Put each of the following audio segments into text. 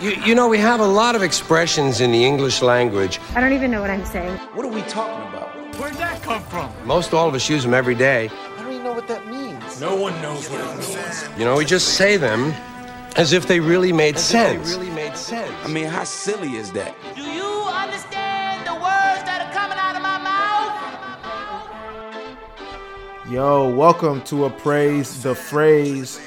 You, you know, we have a lot of expressions in the English language. I don't even know what I'm saying. What are we talking about? Where'd that come from? Most all of us use them every day. I don't even know what that means. No one knows what it means. You know, we just say them as if they really made sense. If they really made sense. I mean, how silly is that? Do you understand the words that are coming out of my mouth? Yo, welcome to Appraise the Phrase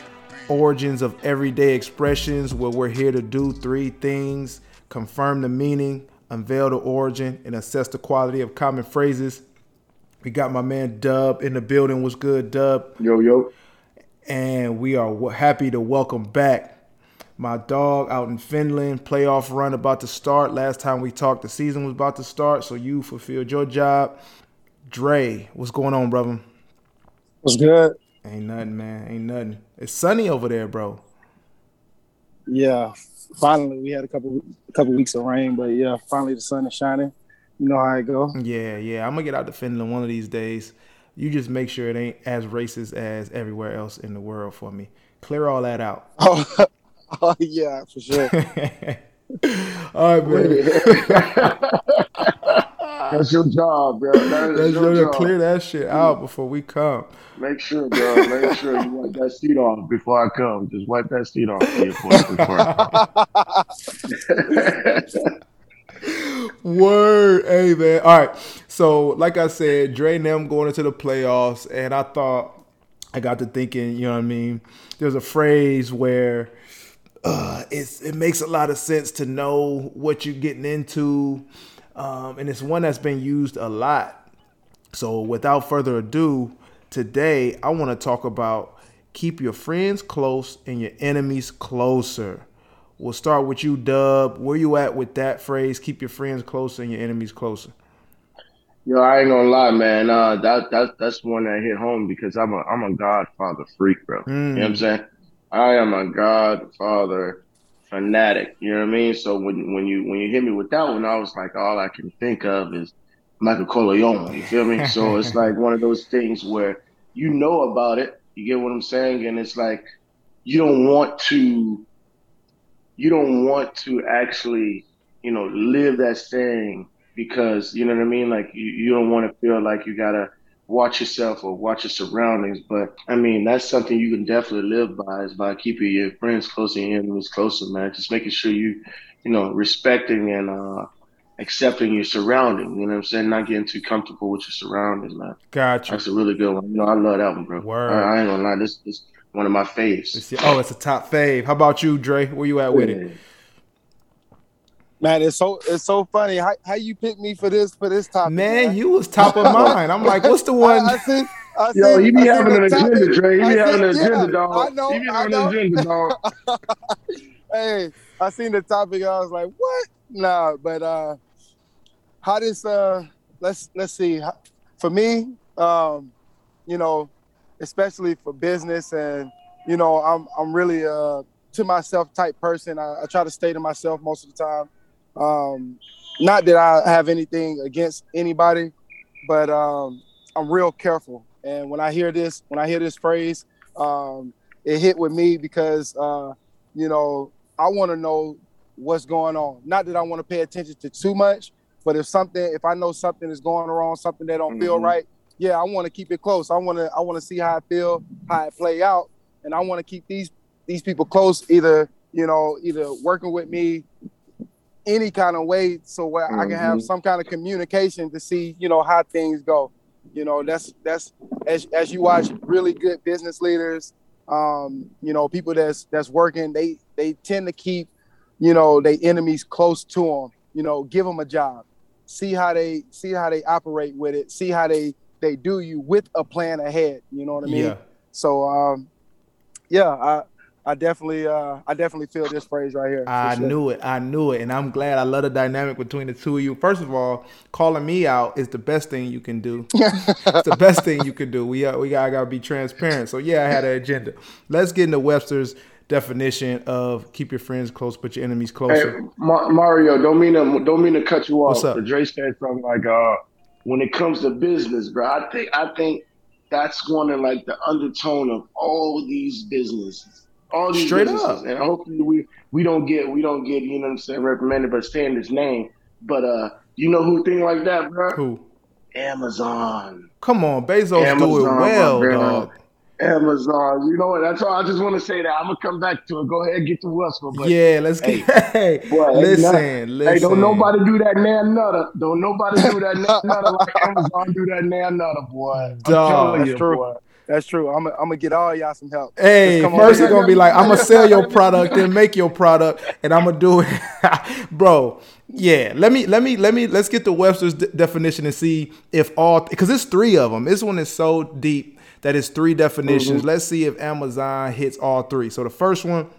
Origins of Everyday Expressions, where we're here to do three things confirm the meaning, unveil the origin, and assess the quality of common phrases. We got my man Dub in the building. What's good, Dub? Yo, yo. And we are w- happy to welcome back my dog out in Finland. Playoff run about to start. Last time we talked, the season was about to start, so you fulfilled your job. Dre, what's going on, brother? What's good? Ain't nothing, man. Ain't nothing. It's sunny over there, bro. Yeah, finally we had a couple a couple weeks of rain, but yeah, finally the sun is shining. You know how it go. Yeah, yeah. I'm gonna get out to Finland one of these days. You just make sure it ain't as racist as everywhere else in the world for me. Clear all that out. Oh, oh yeah, for sure. all right, man. That's your job, bro. That is Let's your job. clear that shit out before we come. Make sure, bro. Make sure you wipe that seat off before I come. Just wipe that seat off before, before. I come. Word, hey man. All right. So, like I said, Dre and them going into the playoffs, and I thought I got to thinking, you know what I mean? There's a phrase where uh, it's it makes a lot of sense to know what you're getting into, um, and it's one that's been used a lot. So, without further ado, today I want to talk about keep your friends close and your enemies closer. We'll start with you, Dub. Where you at with that phrase? Keep your friends closer and your enemies closer. Yo, I ain't gonna lie, man. Uh, that that that's one that hit home because I'm a I'm a Godfather freak, bro. You know what I'm saying? I am a Godfather fanatic. You know what I mean? So when when you when you hit me with that one, I was like, all I can think of is Michael Corleone. You feel me? so it's like one of those things where you know about it. You get what I'm saying? And it's like you don't want to you don't want to actually, you know, live that saying because you know what I mean. Like you, you don't want to feel like you gotta watch yourself or watch your surroundings. But I mean, that's something you can definitely live by is by keeping your friends close and your enemies closer, man. Just making sure you, you know, respecting and uh, accepting your surroundings. You know what I'm saying? Not getting too comfortable with your surroundings, man. Gotcha. That's a really good one. You know, I love that one, bro. Word. I, I ain't gonna lie, this is one of my faves. It's your- oh, it's a top fave. How about you, Dre? Where you at with it? Man, it's so it's so funny. How, how you picked me for this for this topic? Man, you was top of mind. I'm like, what's the one? I, I see. I Yo, see- he be I having an topic. agenda, Dre. He be see- having an yeah, agenda, dog. I know. He be I having know. an agenda, dog. hey, I seen the topic. I was like, what? Nah, but uh, how does Uh, let's let's see. For me, um, you know, especially for business, and you know, I'm I'm really uh to myself type person. I, I try to stay to myself most of the time. Um, not that I have anything against anybody, but um, I'm real careful. And when I hear this, when I hear this phrase, um, it hit with me because uh, you know I want to know what's going on. Not that I want to pay attention to too much, but if something, if I know something is going wrong, something that don't feel Mhm. right, yeah, I want to keep it close. I want to, I want to see how I feel, how it play out, and I want to keep these these people close. Either you know, either working with me any kind of way, so where I can have Mhm. some kind of communication to see, you know, how things go. You know, that's that's as as you watch really good business leaders, um, you know, people that's that's working, they they tend to keep, you know, they enemies close to them. You know, give them a job, see how they see how they operate with it, see how they they do you with a plan ahead. You know what I mean? Yeah. So, um, yeah, I I definitely uh I definitely feel this phrase right here. I sure. knew it. I knew it. And I'm glad I love the dynamic between the two of you. First of all, calling me out is the best thing you can do. it's the best thing you can do. We uh, we gotta, gotta be transparent. So yeah, I had an agenda. Let's get into Webster's definition of keep your friends close, but your enemies Hey, closer. Ma- Mario, don't mean to don't mean to cut you off. What's up? But Dre said something like, uh, when it comes to business, bro, I think I think that's one of like the undertone of all these businesses. All these Straight businesses. up. And hopefully we we don't get we don't get you know what I'm saying reprimanded for saying his name. But uh, you know who think like that, bro? Who? Amazon. Come on, Bezos Amazon, do it well, dog. Amazon. You know what? That's all. I just want to say that. I'm gonna come back to it. Go ahead, get to Westbrook. But yeah, let's get. Hey, boy, listen, hey, listen. Hey, don't nobody do that nan nutter. Don't nobody do that nan nutter like Amazon do that nan nutter, boy. I'm Dog. telling That's you, true. boy. That's true. I'm gonna get all y'all some help. Hey, first it's gonna be like, I'm gonna sell your product and make your product, and I'm gonna do it, bro. Yeah, let me, let me, let me, let's get the Webster's de- definition and see if all, because it's three of them. This one is so deep that it's three definitions. Mm-hmm. Let's see if Amazon hits all three. So the first one,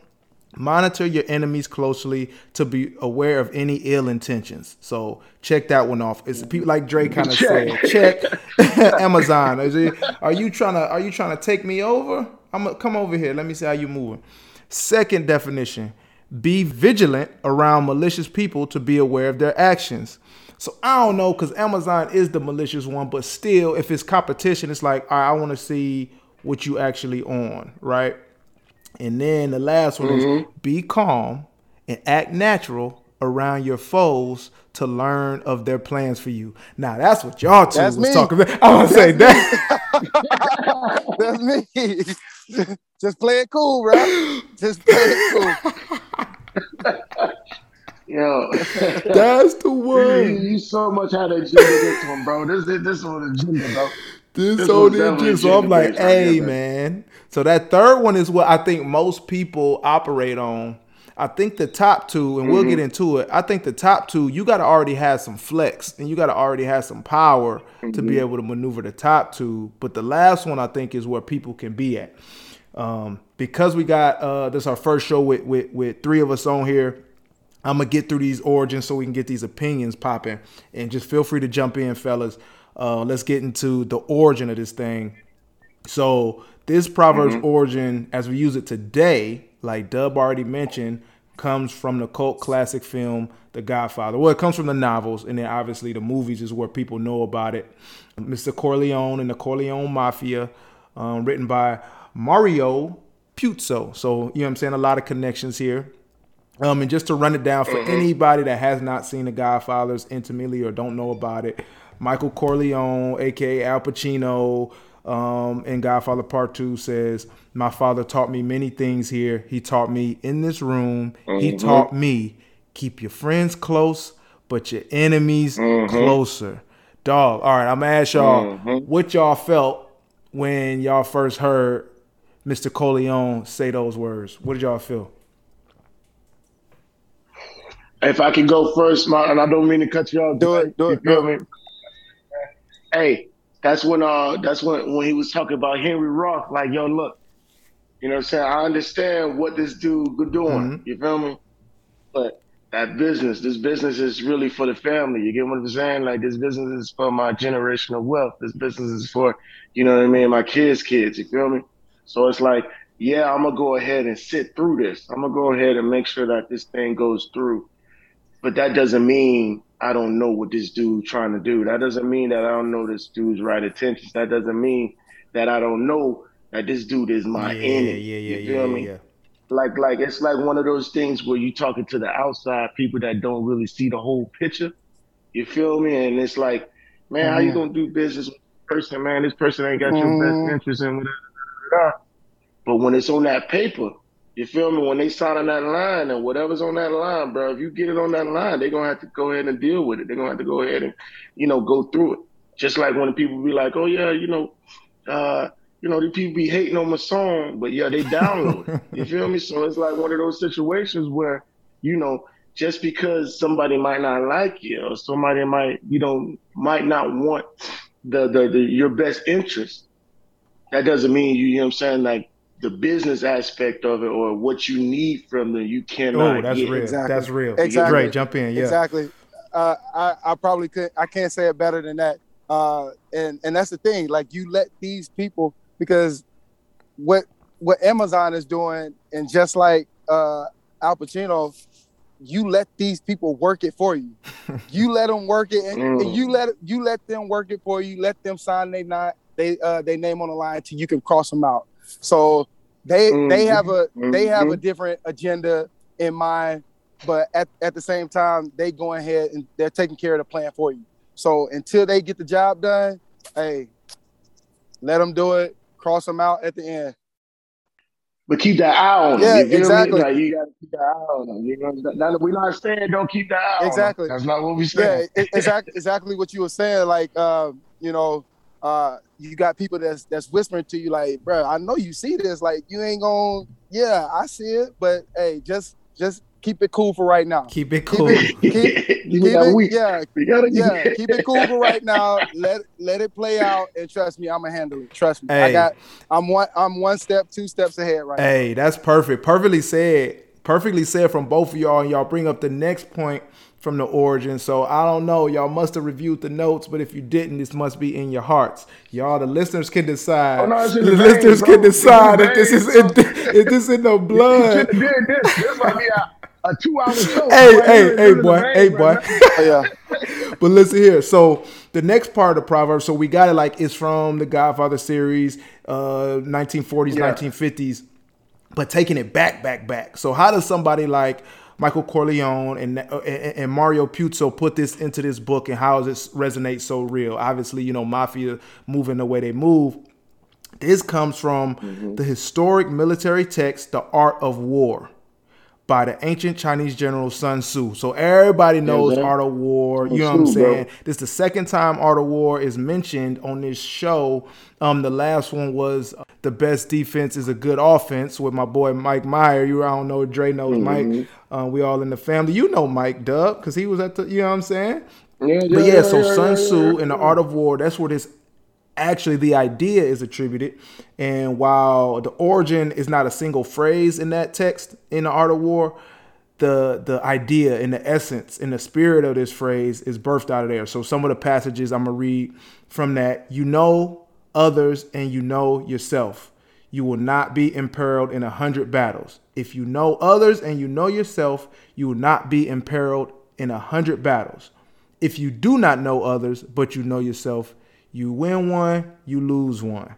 monitor your enemies closely to be aware of any ill intentions. So check that one off. It's people like Dre kind of said, check Amazon. It- Are you trying to are you trying to take me over? I'm gonna come over here. Let me see how you moving. Second definition: be vigilant around malicious people to be aware of their actions. So I don't know because Amazon is the malicious one, but still, if it's competition, it's like all right, I want to see what you actually on, right? And then the last one is mm-hmm. be calm and act natural around your foes to learn of their plans for you. Now that's what y'all two That's was me. talking about. I want to say that. That's me. Just play it cool, bro. Just play it cool. Yo, That's the you, one. you so much had agenda this one, bro. This this this one agenda, bro. This This on the definitely. So I'm like, hey man. So that third one is what I think most people operate on. I think the top two, and we'll get into it. I think the top two, you got to already have some flex and you got to already have some power to be able to maneuver the top two. But the last one, I think, is where people can be at. Um, because we got uh, this is our first show with, with with three of us on here. I'm gonna get through these origins so we can get these opinions popping, and just feel free to jump in, fellas. Uh, let's get into the origin of this thing. So this Proverbs origin, as we use it today, like Dub already mentioned, comes from the cult classic film The Godfather. Well, it comes from the novels, and then obviously the movies is where people know about it. Mr. Corleone and the Corleone Mafia, um, written by Mario Puzo. So you know what I'm saying? A lot of connections here. Um, and just to run it down for anybody that has not seen The Godfathers intimately or don't know about it, Michael Corleone, aka Al Pacino, um, in Godfather Part Two says, "My father taught me many things here. He taught me in this room. He mm-hmm. taught me keep your friends close, but your enemies mm-hmm. closer." Dog. All right, I'm gonna ask y'all mm-hmm. what y'all felt when y'all first heard Mr. Corleone say those words. What did y'all feel? If I can go first, my, and I don't mean to cut you off. Do it, do You it, feel do me? Hey, that's when uh that's when when he was talking about Henry Roth, like, yo, look, you know what I'm saying? I understand what this dude doing. Mhm. You feel me? But that business, this business is really for the family. You get what I'm saying? Like this business is for my generational wealth. This business is for, you know what I mean, my kids' kids. You feel me? So it's like, yeah, I'm gonna go ahead and sit through this. I'm gonna go ahead and make sure that this thing goes through. But that doesn't mean I don't know what this dude's trying to do. That doesn't mean that I don't know this dude's right intentions. That doesn't mean that I don't know that this dude is my yeah, enemy. yeah, yeah, you yeah, feel yeah, me? yeah. Like, like it's like one of those things where you talking to the outside people that don't really see the whole picture. You feel me? And it's like, man, how you Mhm. gonna do business with this person, man? This person ain't got your Mhm. best interest in whatever. But when it's on that paper, you feel me? When they sign on that line and whatever's on that line, bro, if you get it on that line, they're gonna have to go ahead and deal with it. They're gonna have to go ahead and, you know, go through it. Just like when people be like, oh yeah, you know, uh, you know, the people be hating on my song, but yeah, they download it. You feel me? So it's like one of those situations where, you know, just because somebody might not like you or somebody might, you know, might not want the the, the your best interest, that doesn't mean you, you know what I'm saying, like the business aspect of it or what you need from them, you cannot Oh, that's get. real. Exactly. That's real. Exactly. Dre, jump in. Yeah. Exactly. Uh, I, I probably could. I can't say it better than that. Uh, and and that's the thing. Like you let these people because what what Amazon is doing, and just like uh, Al Pacino, you let these people work it for you. you let them work it, and, and Mm. you let you let them work it for you. Let them sign they not they uh they name on the line till you can cross them out. So they they Mhm. have a they have a Mhm. different agenda in mind, but at, at the same time, they go ahead and they're taking care of the plan for you. So until they get the job done, hey, let them do it. Cross them out at the end. But keep that eye on Yeah, them. You exactly. Like, you got to keep that eye on them. You know, now, we're not saying don't keep that eye. Exactly. That's not what we Yeah, saying. exactly, exactly what you were saying. Like, uh, you know, uh, you got people that's that's whispering to you, like, bro, I know you see this. Like, you ain't gonna. Yeah, I see it, but hey, just just keep it cool for right now. Keep it Keep cool. it, keep, you keep got it, weak. yeah, We gotta yeah, keep it cool for right now. Let let it play out, and trust me, I'm gonna handle it. Trust me, I got. I'm one. I'm one step, two steps ahead right Hey, that's perfect. Perfectly said. Perfectly said from both of y'all. And y'all bring up the next point from the origin. So I don't know. Y'all must have reviewed the notes, but if you didn't, this must be in your hearts. Y'all, the listeners can decide. Oh, no, the the listeners veins, can bro. It's in decide if this is in, if this in the blood. should have did this. This might be a, a two-hour show. Hey, Right hey, here, hey, boy, the hey, veins boy. right now. now. Yeah. But listen here. So the next part of the proverb. So we got it like it's from the Godfather series, uh, 1940s, Yeah. 1950s, but taking it back, back, back. So how does somebody like Michael Corleone and uh, and, and Mario Puzo put this into this book, and how does it resonate so real? Obviously, you know, mafia moving the way they move. This comes from Mm-hmm. the historic military text, The Art of War, by the ancient Chinese general Sun Tzu. So everybody knows man. Art of War. You know what I'm Tzu, bro. saying? This is the second time Art of War is mentioned on this show. Um, the last one was uh, the best defense is a good offense with my boy Mike Meyer. You I don't know Dre knows Mm-hmm. Mike. Uh, we all in the family. You know Mike Dub because he was at the. You know what I'm saying? Yeah, But yeah, so yeah, Sun Tzu yeah. and the Art of War, that's where this actually the idea is attributed. And while the origin is not a single phrase in that text in the Art of War, the the idea and the essence and the spirit of this phrase is birthed out of there. So some of the passages I'm gonna read from that, you know others and you know yourself. You will not be imperiled in a hundred battles. If you know others and you know yourself, you will not be imperiled in a hundred battles. If you do not know others, but you know yourself, you win one, you lose one.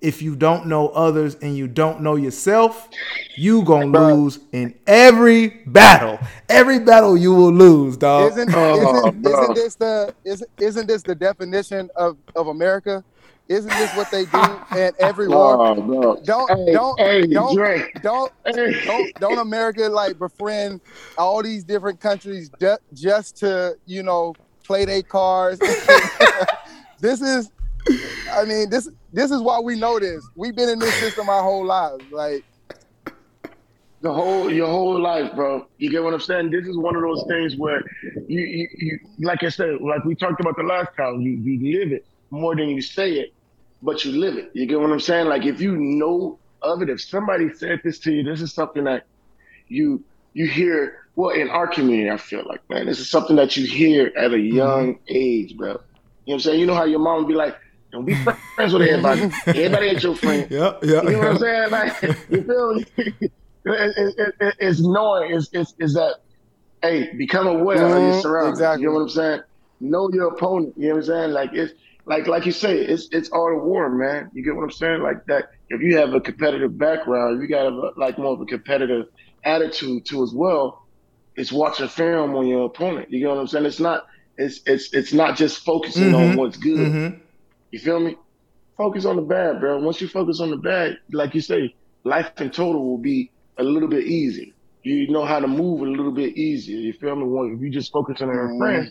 If you don't know others and you don't know yourself, you gonna lose in every battle. Every battle you will lose, dog. Isn't, Oh, isn't, bro. isn't this the isn't, isn't this the definition of, of America? Isn't this what they do at every oh, war? Oh, bro. Don't Hey, don't hey, don't Dre. don't Hey. don't don't America like befriend all these different countries ju- just to you know play their cards. this is, I mean this this is why we know this. We've been in this system our whole lives. Like The whole your whole life, bro. You get what I'm saying? This is one of those things where you, you, you like I said, like we talked about the last time, you, you live it more than you say it, but you live it. You get what I'm saying? Like if you know of it, if somebody said this to you, this is something that you you hear well in our community, I feel like, man, this is something that you hear at a mm-hmm. young age, bro. You know what I'm saying? You know how your mom would be like, don't be friends with everybody. everybody ain't your friend. Yep, yep. You know what I'm saying? Like, you feel me? It- it- it- it's knowing is is is that hey, become aware of your Mhm, surroundings. exactly. You know what I'm saying? Know your opponent. You know what I'm saying? Like it's like like you say, it's it's all the war, man. You get what I'm saying? Like that. If you have a competitive background, you got a, like more of a competitive attitude too as well. It's watching film on your opponent. You get what I'm saying? It's not. It's it's it's not just focusing on Mhm, what's good. mhm. You feel me? Focus on the bad, bro. Once you focus on the bad, like you say, life in total will be a little bit easier. You know how to move a little bit easier. You feel me? When if you just focus on your Mhm. friends,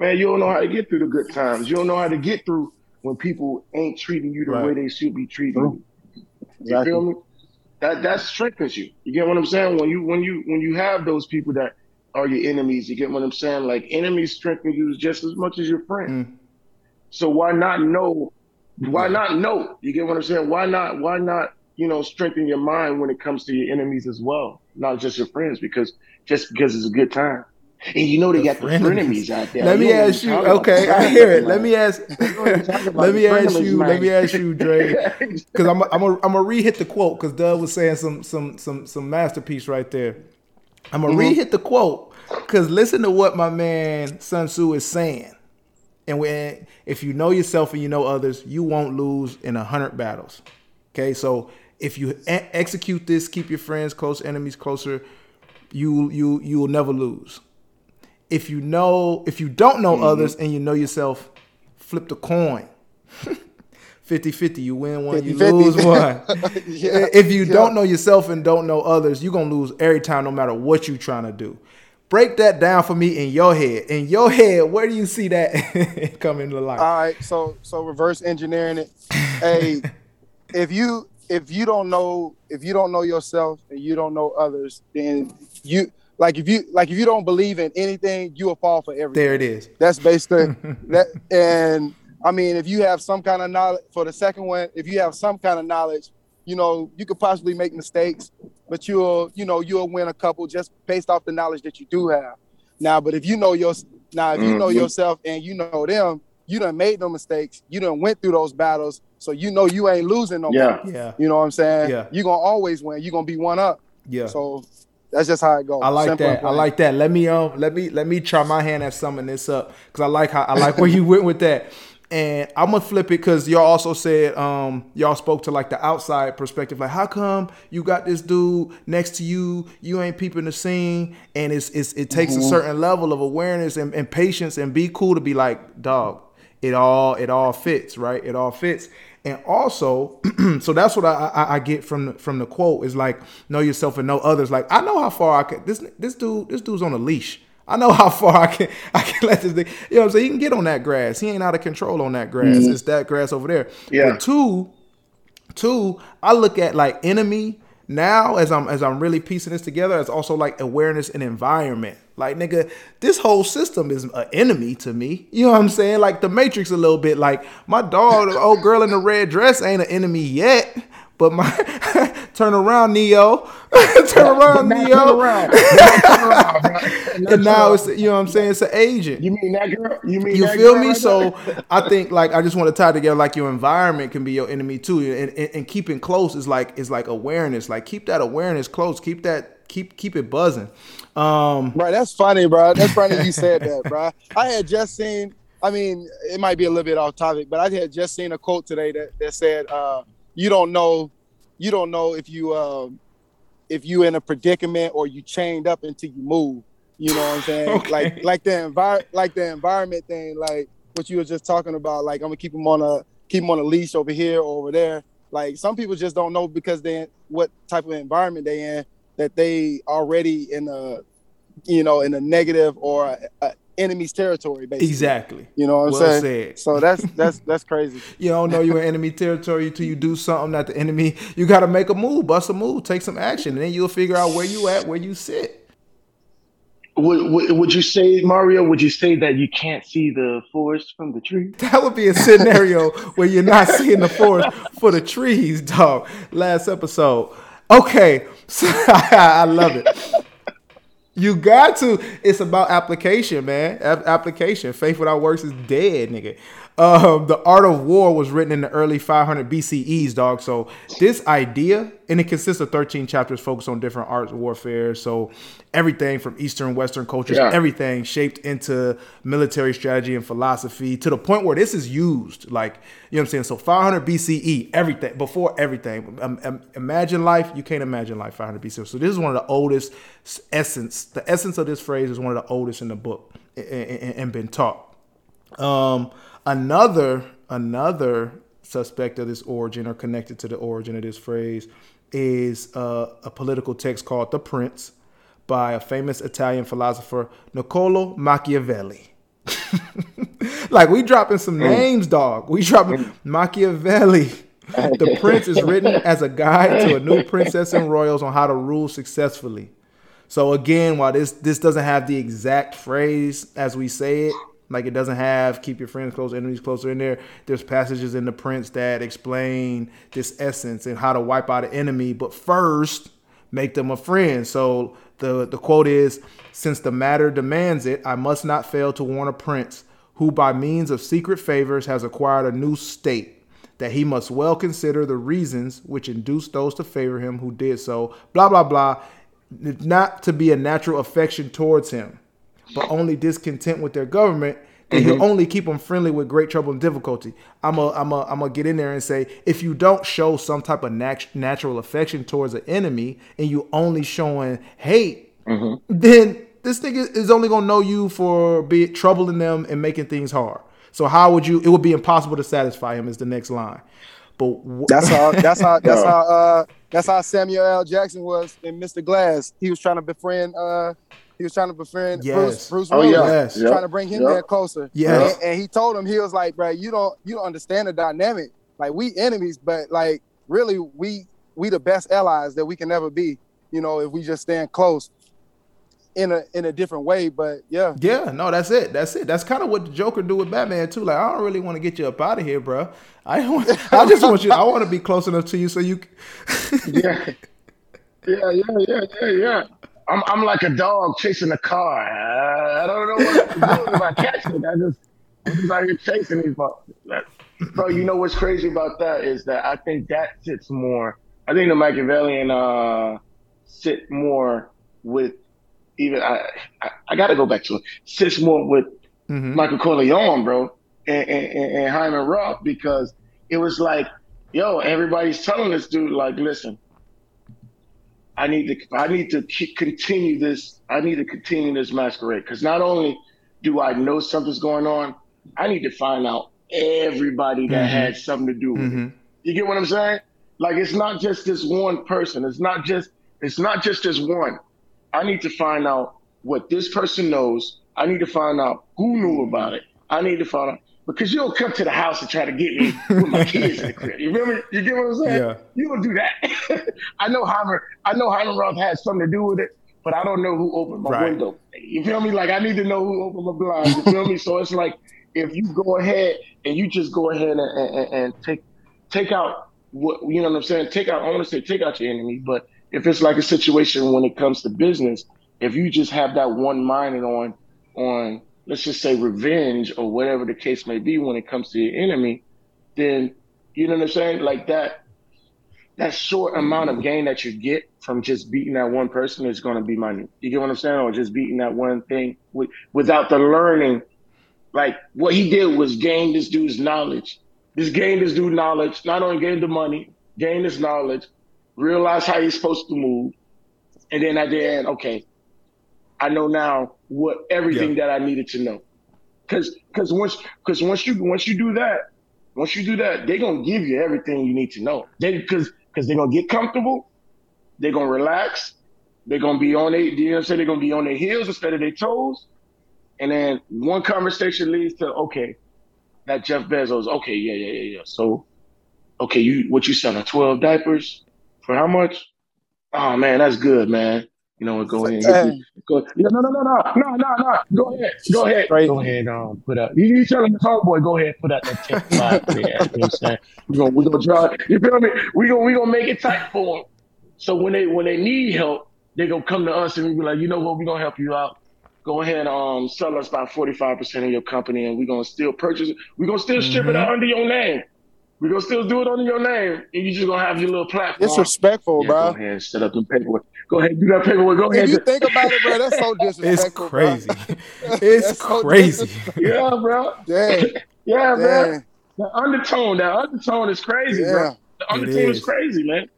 man, you don't know how to get through the good times. You don't know how to get through when people ain't treating you the Right. way they should be treating you. You Exactly. feel me? That that strengthens you. You get what I'm saying? When you when you when you have those people that are your enemies, you get what I'm saying? Like enemies strengthen you just as much as your friends. Mm. So why not know? Why not know? You get what I'm saying? Why not? Why not? You know, strengthen your mind when it comes to your enemies as well, not just your friends, because just because it's a good time. And you know they got the frenemies out there. Let me don't ask you. even talk about Okay, I hear it. Let me ask. don't even talk about let me ask frenemies, you. Let me ask you, Dre, because I'm I'm a, I'm gonna re-hit the quote because Dub was saying some some some some masterpiece right there. I'm gonna re-hit the quote because listen to what my man Sun Tzu is saying. And when if you know yourself and you know others, you won't lose in a hundred battles. Okay, so if you e- execute this, keep your friends close, enemies closer. you you you will never lose. If you know, if you don't know Mm-hmm. others and you know yourself, flip the coin. 50-50, you win one, you 50-50. lose one. Yeah, if you yeah. don't know yourself and don't know others, you're gonna lose every time, no matter what you're trying to do. Break that down for me in your head. In your head, where do you see that coming to life? All right, so so reverse engineering it. Hey, if you if you don't know if you don't know yourself and you don't know others, then you like if you like if you don't believe in anything, you will fall for everything. there it is. That's basically that. And I mean, if you have some kind of knowledge for the second one, if you have some kind of knowledge, you know, you could possibly make mistakes, but you'll, you know, you'll win a couple just based off the knowledge that you do have. Now, but if you know your now, if you know Mhm. yourself and you know them, you done made no mistakes. You done went through those battles, so you know you ain't losing no Yeah. more. Yeah, You know what I'm saying? Yeah. You're gonna always win. You're gonna be one up. yeah. So that's just how it goes. I like Simple that. I like that. Let me um let me let me try my hand at summing this up because I like how I like where you went with that. And I'm gonna flip it because y'all also said um y'all spoke to like the outside perspective, like how come you got this dude next to you, you ain't peeping the scene, and it's, it's it takes a certain level of awareness and, and patience and be cool to be like dog, it all it all fits right, it all fits. And also, so that's what I, I, I get from the, from the quote is like know yourself and know others. Like I know how far I can. This this dude this dude's on a leash. I know how far I can I can let this thing. You know what I'm saying? He can get on that grass. He ain't out of control on that grass. Mm-hmm. It's that grass over there. Yeah. But two, two, I look at like enemy now as I'm as I'm really piecing this together as also like awareness and environment. Like nigga, this whole system is an enemy to me. You know what I'm saying? Like the Matrix a little bit. Like my dog, the old girl in the red dress ain't an enemy yet. But my turn around, Neo. turn around, Neo. turn around. Now turn around, bro. And now it's you know what I'm saying. It's an agent. You mean that girl? You mean You feel me? right So? I think like I just want to tie together like your environment can be your enemy too, and, and, and keeping close is like is like awareness. Like keep that awareness close. Keep that keep keep it buzzing. Um, Bro, that's funny, bro. That's funny you said that, bro. I had just seen. I mean, it might be a little bit off topic, but I had just seen a quote today that, that said, uh, "You don't know, you don't know if you um, if you in a predicament or you chained up until you move." You know what I'm saying? Okay. Like like the envir- like the environment thing, like what you were just talking about. Like I'm gonna keep them on a keep them on a leash over here or over there. Like some people just don't know because they what type of environment they in that they already in a you know in a negative or a, a enemy's territory basically. exactly. You know what I'm Well saying? said. So that's that's that's crazy. You don't know you're in enemy territory until you do something that the enemy. You got to make a move, bust a move, take some action, and then you'll figure out where you at, where you sit. Would, would, would you say, Mario, would you say that you can't see the forest from the tree? That would be a scenario where you're not seeing the forest for the trees, dog. Last episode. Okay, so I love it. You got to. It's about application, man. A- application. Faith without works is dead, nigga. Um, the Art of War was written in the early 500 BCEs, dog. So this idea, and it consists of 13 chapters focused on different arts of warfare. So everything from Eastern, Western cultures, Yeah. everything shaped into military strategy and philosophy to the point where this is used. Like, you know what I'm saying? So 500 BCE, everything, before everything. Um, um, imagine life, you can't imagine life 500 BCE. So this is one of the oldest essence. The essence of this phrase is one of the oldest in the book and, and, and been taught. Um, another another suspect of this origin or connected to the origin of this phrase is uh, a political text called The Prince by a famous Italian philosopher Niccolo Machiavelli. like we dropping some names, dog. We dropping Machiavelli. The Prince is written as a guide to a new princess and royals on how to rule successfully. So again, while this this doesn't have the exact phrase as we say it, like it doesn't have keep your friends close, enemies closer in there. There's passages in the Prince that explain this essence and how to wipe out an enemy, but first make them a friend. So the the quote is, "Since the matter demands it, I must not fail to warn a prince who, by means of secret favors, has acquired a new state." That he must well consider the reasons which induced those to favor him who did so, blah, blah, blah not to be a natural affection towards him, but only discontent with their government, then he'll only keep them friendly with great trouble and difficulty. I'm a, I'm a, I'm gonna get in there and say, if you don't show some type of nat- natural affection towards an enemy, and you only showing hate then this nigga is only gonna know you for be troubling them and making things hard. So how would you? It would be impossible to satisfy him. Is the next line. But wh- That's how. That's how. That's how. Uh, that's how Samuel L. Jackson was in Mr. Glass. He was trying to befriend. Uh, he was trying to befriend Yes. Bruce. Bruce Oh Willis. yeah, Yes. Yep. Trying to bring him Yep. there closer. Yeah, And, and he told him he was like, bro, you don't you don't understand the dynamic. Like we enemies, but like really we we the best allies that we can ever be. You know, if we just stand close in a in a different way. But yeah, Yeah, no, that's it. That's it. That's kind of what the Joker do with Batman too. Like, I don't really want to get you up out of here, bro. I don't. Want, I just want you. I want to be close enough to you so you. yeah, yeah, yeah, yeah, yeah, yeah. I'm I'm like a dog chasing a car. Uh, I don't know what to do if I catch it. I just I'm just out here chasing these motherfuckers. Bro, you know what's crazy about that is that I think that sits more. I think the Machiavellian uh sit more with even I I, I got to go back to it. Sits more with Mhm. Michael Corleone, bro, and, and, and Hyman Roth because it was like, yo, everybody's telling this dude like, listen, I need to I need to keep, continue this. I need to continue this masquerade because not only do I know something's going on, I need to find out everybody that Mhm. had something to do with Mhm. it. You get what I'm saying? Like it's not just this one person. It's not just it's not just this one. I need to find out what this person knows. I need to find out who knew about it. I need to find out because you don't come to the house and try to get me with my kids in the crib. You remember? me? You get what I'm saying? Yeah. You don't do that. I know Hyman. I know Roth had something to do with it, but I don't know who opened my Right. window. You feel me? Like I need to know who opened my blinds. You feel me? So it's like if you go ahead and you just go ahead and, and, and take take out what you know what I'm saying. Take out. I want to say take out your enemy, but if it's like a situation when it comes to business, if you just have that one minded on on let's just say revenge or whatever the case may be when it comes to your enemy, then you know what I'm saying. Like that that short amount of gain that you get from just beating that one person is going to be money. You get what I'm saying? Or just beating that one thing with, without the learning. Like what he did was gain this dude's knowledge. This gained this dude knowledge, not only gained the money, gained his knowledge, realize how he's supposed to move. And then at the end, okay, I know now what everything that I needed to know. Cause cause once cause once you once you do that, once you do that, they're gonna give you everything you need to know. They cause because they're gonna get comfortable, they're gonna relax, they're gonna be on their you know what I'm saying, they're gonna be on their heels instead of their toes. And then one conversation leads to okay, that Jeff Bezos, okay, yeah, yeah, yeah, yeah. So okay, you what you selling? Twelve diapers? For how much? Oh man, that's good, man. You know what? Go ahead. And the, go, no, no, no, no, no, no, no. Go ahead. Go ahead. Right. Go ahead. Um, put out. You, you telling the homeboy, go ahead, put out that five there. You know what I'm saying? We're gonna we're gonna try. You feel me? We gonna we gonna make it tight for them. So when they when they need help, they gonna come to us and we be like, you know what? We gonna help you out. Go ahead, um, sell us about forty five percent of your company, and we gonna still purchase it. We gonna still strip it out under your name. We gonna still do it under your name, and you just gonna have your little platform. disrespectful, Yeah, bro. Go ahead, and set up them paperwork. Go ahead, do that paperwork. Go ahead. If you think about it, bro, that's so disrespectful. It's bro. crazy. It's That's so crazy. yeah, bro. Dang, Yeah, man. The undertone, that undertone is crazy, yeah. bro. The undertone is. is. crazy, man.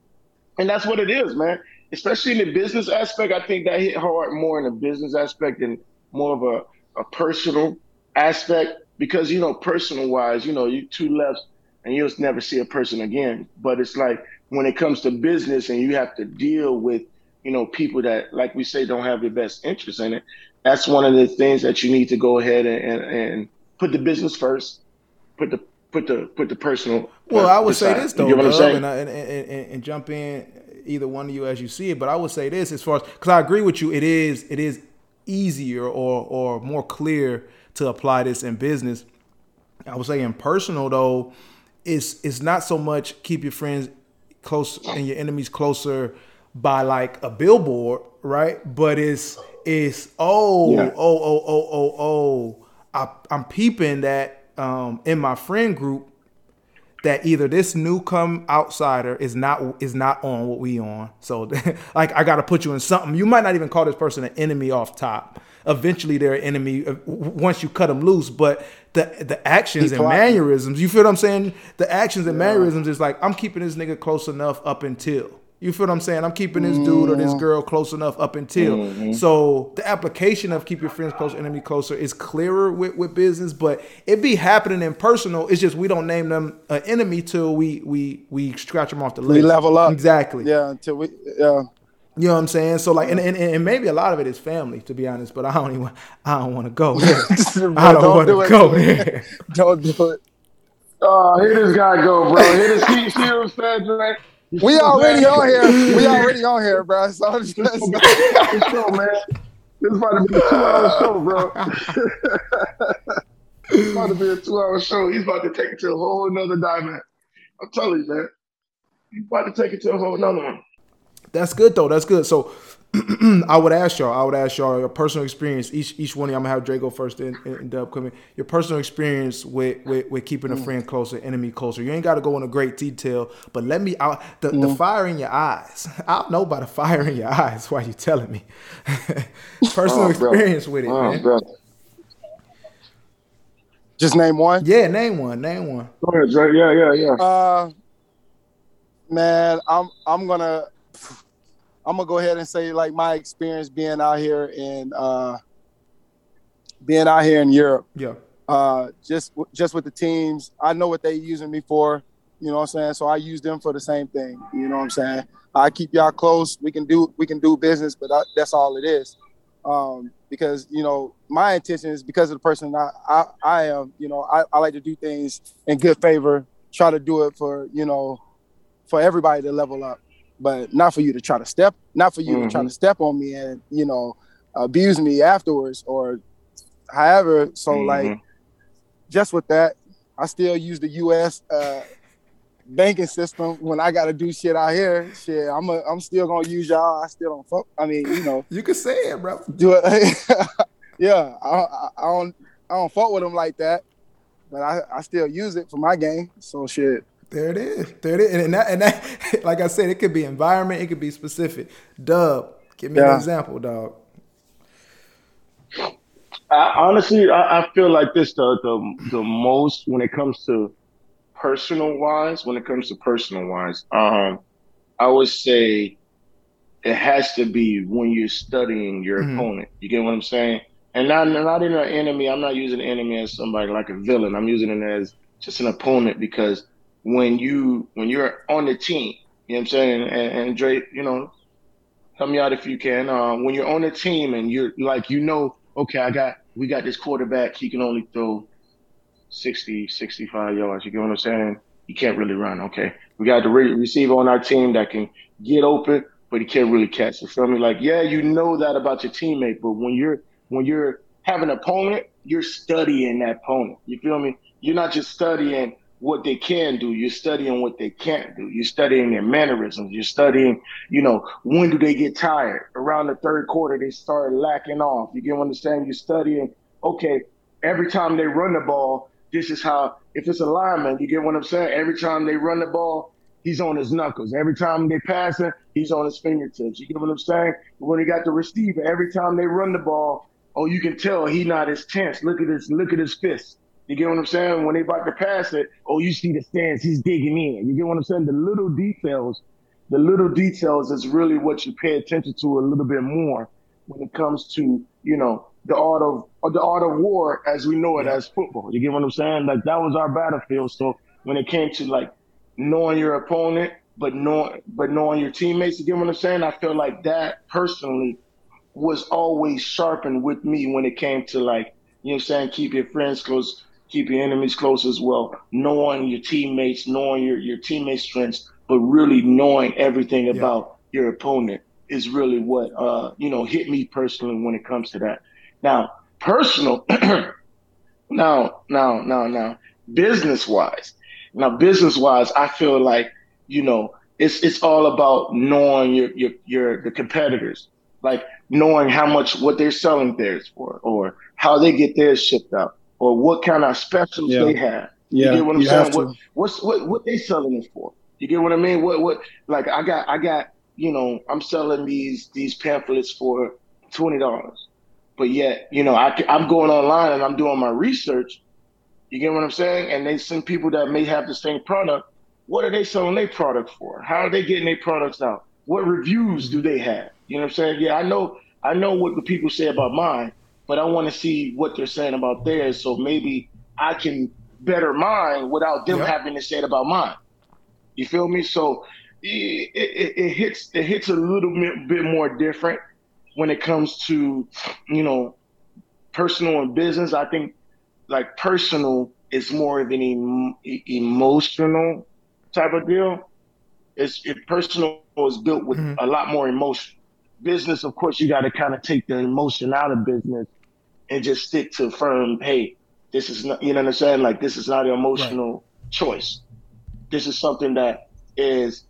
And that's what it is, man. Especially in the business aspect, I think that hit hard more in the business aspect than more of a, a personal aspect. Because, you know, personal wise, you know, you two lefts and you'll never see a person again. But it's like when it comes to business and you have to deal with, you know, people that, like we say, don't have your best interest in it. That's one of the things that you need to go ahead and, and, and put the business first, put the put the put the personal. Well, uh, I would say this You though, get what I'm Dub, and, I- and, and, and, and jump in either one of you as you see it. But I would say this as far as because I agree with you, it is it is easier or or more clear to apply this in business. I would say in personal though, it's it's not so much keep your friends close and your enemies closer by like a billboard, right? But it's it's oh Yeah. oh oh oh oh oh I, I'm peeping that um, in my friend group that either this new come outsider is not is not on what we on. So like I got to put you in something. You might not even call this person an enemy off top. Eventually they're an enemy uh, once you cut them loose, but the the actions and mannerisms, you feel what I'm saying? The actions and mannerisms is like I'm keeping this nigga close enough up until You feel what I'm saying? I'm keeping this dude or this Mm. girl close enough up until. Mhm. So the application of keep your friends close, enemy closer is clearer with, with business, but it be happening in personal. It's just we don't name them an enemy till we we we scratch them off the list. We level up. Exactly. Yeah, until we yeah. You know what I'm saying? So like, and, and, and maybe a lot of it is family, to be honest. But I don't even, I don't want to go there. I don't, Don't want do to it. go there. Don't do it. Oh, here this guy go, bro. Here this see, see what I'm saying, man? You We see what I'm already on here. We already on here, bro. So I'm just, This is about to be a show, man. This is about to be a two-hour show, bro. it's about to be a two-hour show. He's about to take it to a whole another diamond. I'm telling you, man. He's about to take it to a whole another one. That's good though. That's good. So I would ask y'all. I would ask y'all your personal experience. Each each one of you. I'm gonna have Draco first and, and Dub come in. Your personal experience with with, with keeping a friend closer, enemy closer. You ain't got to go into great detail, but let me out the, the fire in your eyes. I know by the fire in your eyes. Why you telling me? personal Oh, experience with it, Oh, man. bro. just name one. Yeah, name one. Name one. Go ahead, Dre. Yeah, yeah, yeah. Uh, man, I'm I'm gonna I'm gonna go ahead and say like my experience being out here in uh, being out here in Europe. Yeah. Uh, just just with the teams, I know what they using me for. You know what I'm saying? So I use them for the same thing. You know what I'm saying? I keep y'all close. We can do we can do business, but I, that's all it is. Um, because you know my intention is because of the person I I, I am. You know I, I like to do things in good favor. Try to do it for you know for everybody to level up, but not for you to try to step, not for you to try to step on me and you know abuse me afterwards or however. So like Mhm. just with that, I still use the U.S. Uh, banking system when I got to do shit out here. Shit, I'm a, I'm still gonna use y'all. I still don't fuck. I mean, you know, You can say it, bro. do it. yeah, I, I, I don't I don't fuck with them like that, but I, I still use it for my game. So shit. There it is. There it is. And that, and that, like I said, it could be environment. It could be specific. Dub, give me an example, dog. I, honestly, I, I feel like this the, the the most when it comes to personal wise. When it comes to personal wise, um, I would say it has to be when you're studying your Mhm. opponent. You get what I'm saying? And not not in an enemy. I'm not using enemy as somebody like a villain. I'm using it as just an opponent because when you when you're on the team, you know what I'm saying? And, and Dre, you know, help me out if you can. Uh, when you're on the team and you're like, you know, okay, I got, we got this quarterback. He can only throw 60, 65 yards. You get what I'm saying? He can't really run. Okay. We got the re- receiver on our team that can get open, but he can't really catch. You feel me? Like, yeah, you know that about your teammate, but when you're, when you're having an opponent, you're studying that opponent. You feel me? You're not just studying what they can do. You're studying what they can't do. You're studying their mannerisms. You're studying, you know, when do they get tired? Around the third quarter, they start lacking off. You get what I'm saying? You're studying, okay, every time they run the ball, this is how, if it's a lineman, you get what I'm saying? Every time they run the ball, he's on his knuckles. Every time they pass it, he's on his fingertips. You get what I'm saying? When he got the receiver, every time they run the ball, oh, you can tell he not as tense. Look at his, look at his fist. You get what I'm saying? When they about to pass it, oh, you see the stance, he's digging in. You get what I'm saying? The little details, the little details is really what you pay attention to a little bit more when it comes to, you know, the art of the art of war as we know it as football. You get what I'm saying? Like that was our battlefield. So when it came to like knowing your opponent, but knowing but knowing your teammates, you get what I'm saying? I feel like that personally was always sharpened with me when it came to like, you know what I'm saying, keep your friends close, keep your enemies close as well. Knowing your teammates, knowing your, your teammates' strengths, but really knowing everything about your opponent is really what uh, you know, hit me personally when it comes to that. Now, personal now, now, now, now, business wise. Now, business wise, I feel like, you know, it's it's all about knowing your your your the competitors, like knowing how much what they're selling theirs for, or how they get theirs shipped out, or what kind of specials Yeah. they have. Yeah, you get what I'm you saying? What what's what what they selling it for? You get what I mean? What what like I got I got you know I'm selling these these pamphlets for twenty dollars, but yet you know I I'm going online and I'm doing my research. You get what I'm saying? And they send people that may have the same product. What are they selling their product for? How are they getting their products out? what reviews do they have? You know what I'm saying? Yeah, I know I know what the people say about mine, but I want to see what they're saying about theirs, so maybe I can better mine without them Yep. having to say it about mine. You feel me? So it, it, it hits it hits a little bit, bit more different when it comes to you know personal and business. I think like personal is more of an em- emotional type of deal. It's it, personal is built with Mhm. a lot more emotion. Business, of course, you got to kind of take the emotion out of business and just stick to firm. Hey, this is not. You know what I'm saying? Like this is not an emotional choice. This is something that is.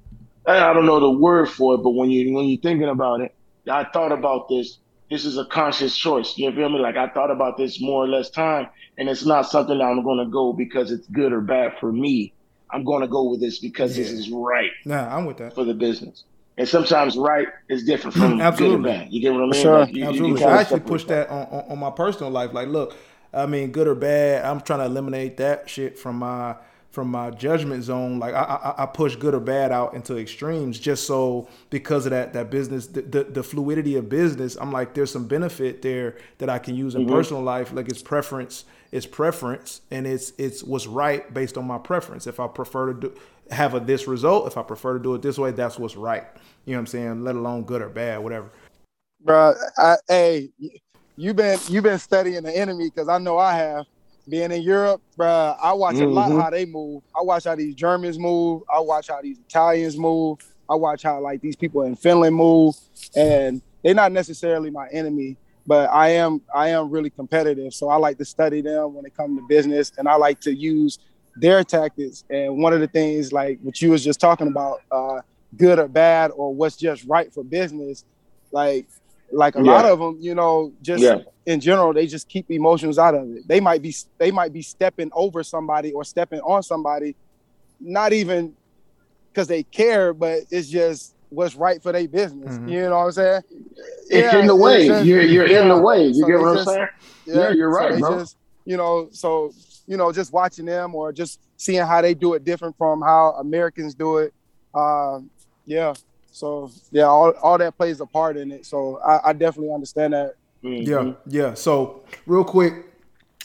Eh, I don't know the word for it, but when you when you're thinking about it, I thought about this. This is a conscious choice. You feel me? Like I thought about this more or less time, and it's not something that I'm going to go because it's good or bad for me. I'm going to go with this because this is right Nah, I'm with that. for the business. And sometimes right is different from good Absolutely. and bad. You get what I mean? Sure. Like, you- you- you Absolutely. kinda I actually push that on, on, on my personal life. Like, look, I mean, good or bad, I'm trying to eliminate that shit from my from my judgment zone. Like, I I, I push good or bad out into extremes just so because of that that business, the, the, the fluidity of business. I'm like, there's some benefit there that I can use in mm-hmm. personal life. Like, it's preference, it's preference, and it's it's what's right based on my preference. If I prefer to do have a this result, if I prefer to do it this way, that's what's right. You know what I'm saying? Let alone good or bad, whatever. Bro, I, hey, you've been you've been studying the enemy because I know I have. Being in Europe, bro, I watch a lot Mhm. how they move. I watch how these Germans move. I watch how these Italians move. I watch how like these people in Finland move, and they're not necessarily my enemy, but I am I am really competitive. So I like to study them when it comes to business, and I like to use their tactics. And one of the things like what you was just talking about, uh, good or bad, or what's just right for business, like like a Yeah. lot of them, you know, just Yeah. in general, they just keep emotions out of it. They might be they might be stepping over somebody or stepping on somebody, not even because they care, but it's just what's right for their business. Mhm. You know what I'm saying? It's Yeah, in the it's way. just- you're you're in the way. You So get they what I'm just- saying? Yeah, you're right, they bro. Just, you know, so you know, just watching them or just seeing how they do it different from how Americans do it. Um, yeah. So yeah, all, all that plays a part in it. So I, I definitely understand that. Mhm. Yeah, yeah. So real quick,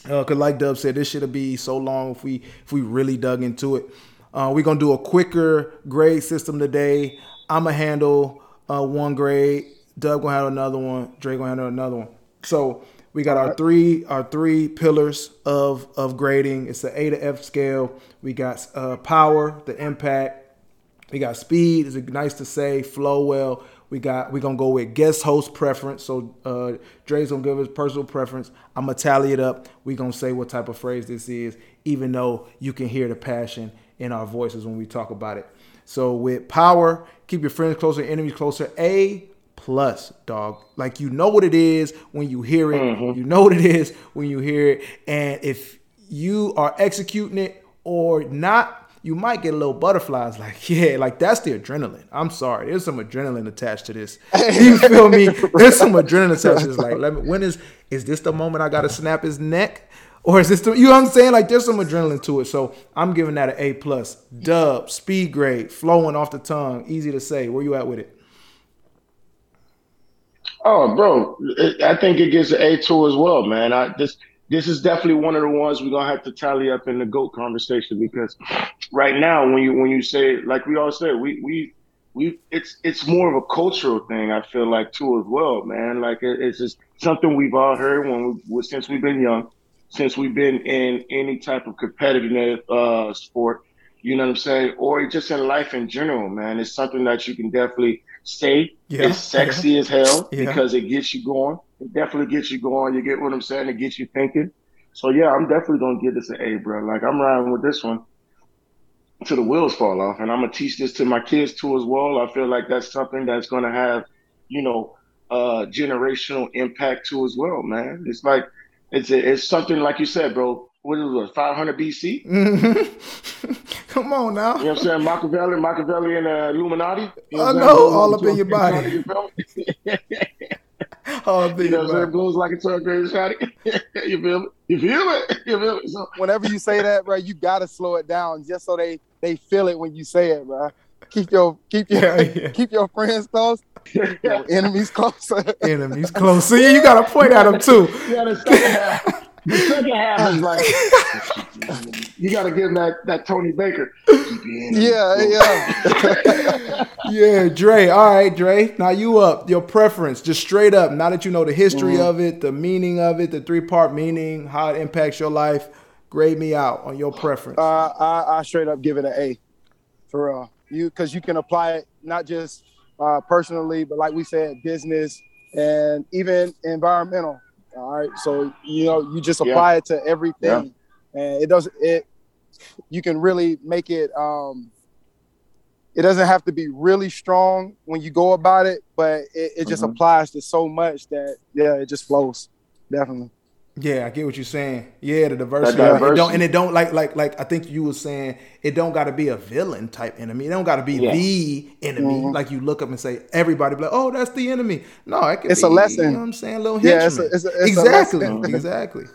because like Dub said, this should be so long if we if we really dug into it. Uh, we're gonna do a quicker grade system today. I'm gonna handle uh, one grade. Dub gonna handle another one. Dre gonna handle another one. So we got our three our three pillars of of grading. It's the A to F scale. We got uh, power, the impact, we got speed. Is it nice to say? Flow well. We got. We're gonna go with guest host preference. So uh, Dre's gonna give us personal preference. I'm gonna tally it up. We gonna say what type of phrase this is, even though you can hear the passion in our voices when we talk about it. So with power, keep your friends closer, enemies closer. A plus, dog. Like you know what it is when you hear it. You know what it is when you hear it. And if you are executing it or not, you might get a little butterflies. Like, yeah, like that's the adrenaline. I'm sorry. There's some adrenaline attached to this. You feel me? There's some adrenaline attached to this. Like, let me, when is is this the moment I gotta snap his neck? Or is this the you know what I'm saying? Like there's some adrenaline to it. So I'm giving that an A plus. Dub, speed grade, flowing off the tongue, easy to say. Where you at with it? Oh, bro, I think it gets an A two as well, man. I this this is definitely one of the ones we're gonna have to tally up in the goat conversation because right now, when you when you say like we all said, we we we it's it's more of a cultural thing. I feel like too as well, man. Like it, it's just something we've all heard when we since we've been young, since we've been in any type of competitive uh, sport. You know what I'm saying? Or just in life in general, man. It's something that you can definitely say. Yeah, It's sexy as hell Yeah. because it gets you going. It definitely gets you going. You get what I'm saying? It gets you thinking. So yeah, I'm definitely gonna give this an A, bro. Like I'm riding with this one till the wheels fall off, and I'm gonna teach this to my kids too as well. I feel like that's something that's gonna have, you know, uh, generational impact too as well, man. It's like it's a, it's something like you said, bro. What is it? 500 BC? Come on now. You know what I'm saying? Machiavelli, Machiavelli, and uh, Illuminati. You I I'm know, all up in your body. You feel me? Oh, You know what I'm? Blows like a third grade shot. you feel me? You feel it? You feel it? So, Whenever you say that, bro, you gotta slow it down just so they they feel it when you say it, bro. keep your keep your Yeah, yeah. keep your friends close, your enemies close. Enemies close. See, you got to point at them too. Yeah, the second half. The second half is like you got to give him that that Tony Baker. Keep your enemies yeah, yeah. Yeah, Dre. All right, Dre. Now you up. Your preference, just straight up. Now that you know the history Mm-hmm. of it, the meaning of it, the three part meaning, how it impacts your life, grade me out on your preference. Uh, I, I straight up give it an A, for real. You because you can apply it not just uh, personally, but like we said, business and even environmental. All right, so you know you just Yeah. apply it to everything, and it doesn't it. You can really make it. Um, it doesn't have to be really strong when you go about it, but it, it just Mhm. applies to so much that yeah, it just flows. Definitely. Yeah, I get what you're saying. Yeah, the diversity. of it. It don't and it don't like like like I think you were saying it don't got to be a villain type enemy. It don't got to be Yeah. the enemy. Like you look up and say everybody be like, oh, that's the enemy. No, it could It's be, a lesson. You know what I'm saying? little Yeah, it's a- henchman. it's a- it's exactly, lesson. exactly.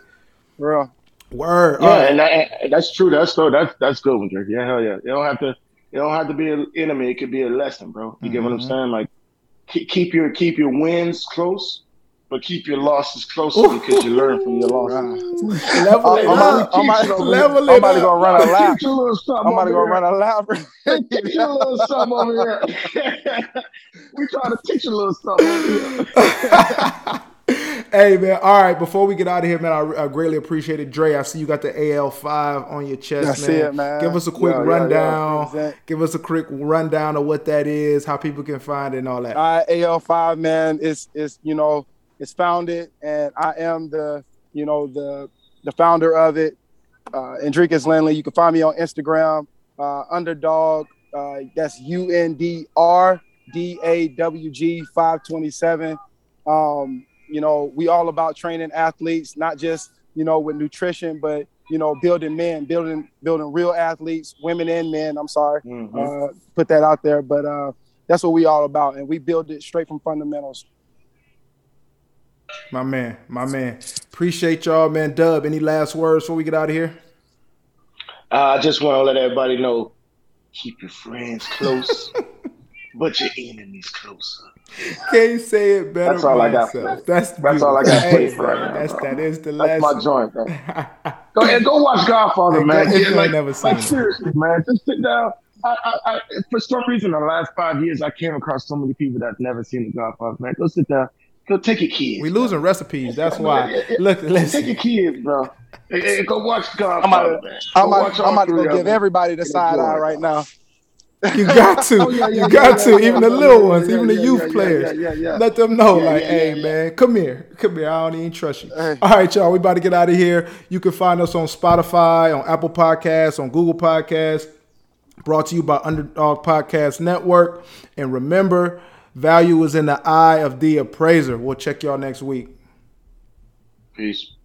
For real. Word. Yeah, All right. and, that, and that's true. That's so that's that's good one, Drake. Yeah, hell yeah. You don't have to. You don't have to be an enemy. It could be a lesson, bro. You get what I'm Mm-hmm. saying? Like keep, keep your keep your wins close, but keep your losses closer because you learn from your losses. Level I'm, it I'm, up. I'm, I'm, Keep it Level I'm it about to go run a lap. Teach you a little something I'm about to go run a lap. Teach you a little something over here. we trying to teach you a little something over here. hey man, all right. Before we get out of here, man, I, I greatly appreciate it, Dre. I see you got the AL five on your chest, That's man. it, man. Give us a quick Yeah, yeah, yeah. rundown. Give us a quick rundown of what that is, how people can find it, and all that. uh, AL5 man is is you know it's founded and I am the you know the the founder of it. Uh, Enriquez Lindley. You can find me on Instagram. Uh, underdog. Uh, that's U N D R D A W G 527. Um, you know we all about training athletes, not just you know with nutrition, but you know building men, building building real athletes, women and men. I'm sorry. Mhm. uh, put that out there. But uh, that's what we all about, and we build it straight from fundamentals. My man, my man. Appreciate y'all, man. Dub, any last words before we get out of here? Uh, I just want to let everybody know: keep your friends close, but your enemies closer. Can't say it better. That's all I got. myself. That's That's all I got to Hey, say for right now, That's bro. that is the That's last. my joint, bro. Go ahead, go watch Godfather, man. go- if you ain't like, never seen like it. seriously, man, just sit down. I, I, I, for some reason, the last five years, I came across so many people that never seen the Godfather, man. Go sit down. Go take your kids. We losing recipes. That's why. Look, listen. Take listen. your kids, bro. Hey, hey, go watch I'm Godfather. I'm Go about, watch I'm all about to go give everybody the side eye right now. You got to. Oh, yeah, yeah, you got yeah, to. yeah, Even yeah, the little yeah, ones, yeah, even the youth yeah, yeah, players. yeah, yeah, yeah. Let them know, Yeah, like, yeah, hey, yeah, yeah. man, come here. Come here. I don't even trust you. Hey. All right, y'all. We about to get out of here. You can find us on Spotify, on Apple Podcasts, on Google Podcasts. Brought to you by Underdog Podcast Network. And remember, value is in the eye of the appraiser. We'll check y'all next week. Peace.